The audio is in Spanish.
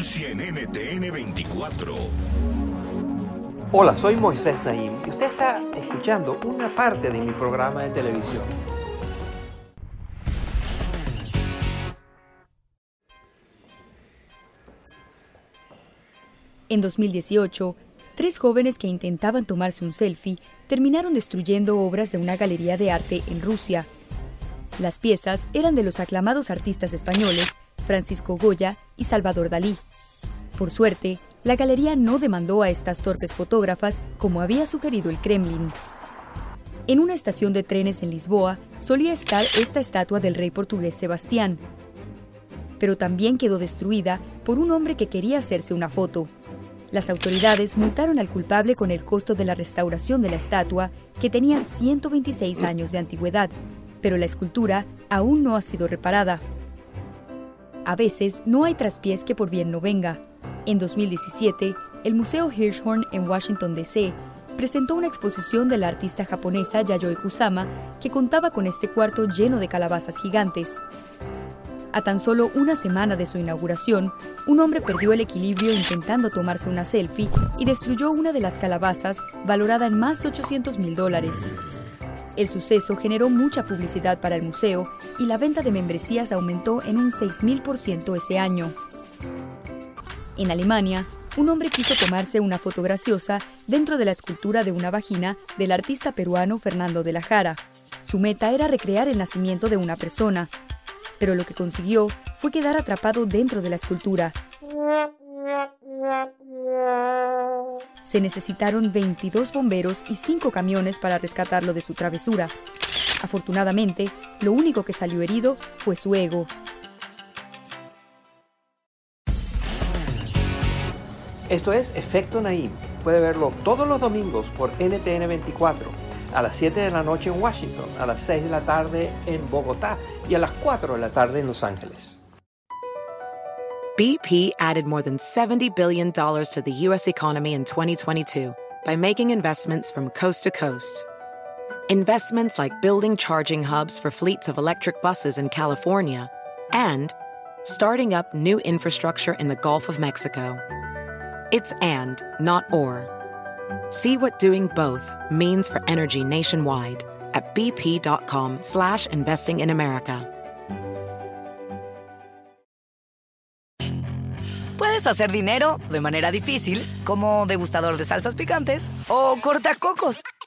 Noticia en NTN 24. Hola, soy Moisés Naim y usted está escuchando una parte de mi programa de televisión. En 2018, tres jóvenes que intentaban tomarse un selfie terminaron destruyendo obras de una galería de arte en Rusia. Las piezas eran de los aclamados artistas españoles Francisco Goya y Salvador Dalí. Por suerte, la galería no demandó a estas torpes fotógrafas como había sugerido el Kremlin. En una estación de trenes en Lisboa solía estar esta estatua del rey portugués Sebastián, pero también quedó destruida por un hombre que quería hacerse una foto. Las autoridades multaron al culpable con el costo de la restauración de la estatua, que tenía 126 años de antigüedad, pero la escultura aún no ha sido reparada. A veces no hay traspiés que por bien no venga. En 2017, el Museo Hirshhorn en Washington, D.C. presentó una exposición de la artista japonesa Yayoi Kusama que contaba con este cuarto lleno de calabazas gigantes. A tan solo una semana de su inauguración, un hombre perdió el equilibrio intentando tomarse una selfie y destruyó una de las calabazas valorada en más de 800 mil dólares. El suceso generó mucha publicidad para el museo y la venta de membresías aumentó en un 6.000% ese año. En Alemania, un hombre quiso tomarse una foto graciosa dentro de la escultura de una vagina del artista peruano Fernando de la Jara. Su meta era recrear el nacimiento de una persona, pero lo que consiguió fue quedar atrapado dentro de la escultura. Se necesitaron 22 bomberos y 5 camiones para rescatarlo de su travesura. Afortunadamente, lo único que salió herido fue su ego. Esto es Efecto Naim. Puede verlo todos los domingos por NTN 24, a las 7 de la noche en Washington, a las 6 de la tarde en Bogotá y a las 4 de la tarde en Los Ángeles. BP added more than $70 billion to the U.S. economy in 2022 by making investments from coast to coast. Investments like building charging hubs for fleets of electric buses in California and starting up new infrastructure in the Gulf of Mexico. It's and, not or. See what doing both means for energy nationwide at bp.com slash investing in America. Puedes hacer dinero de manera difícil, como degustador de salsas picantes, o cortacocos,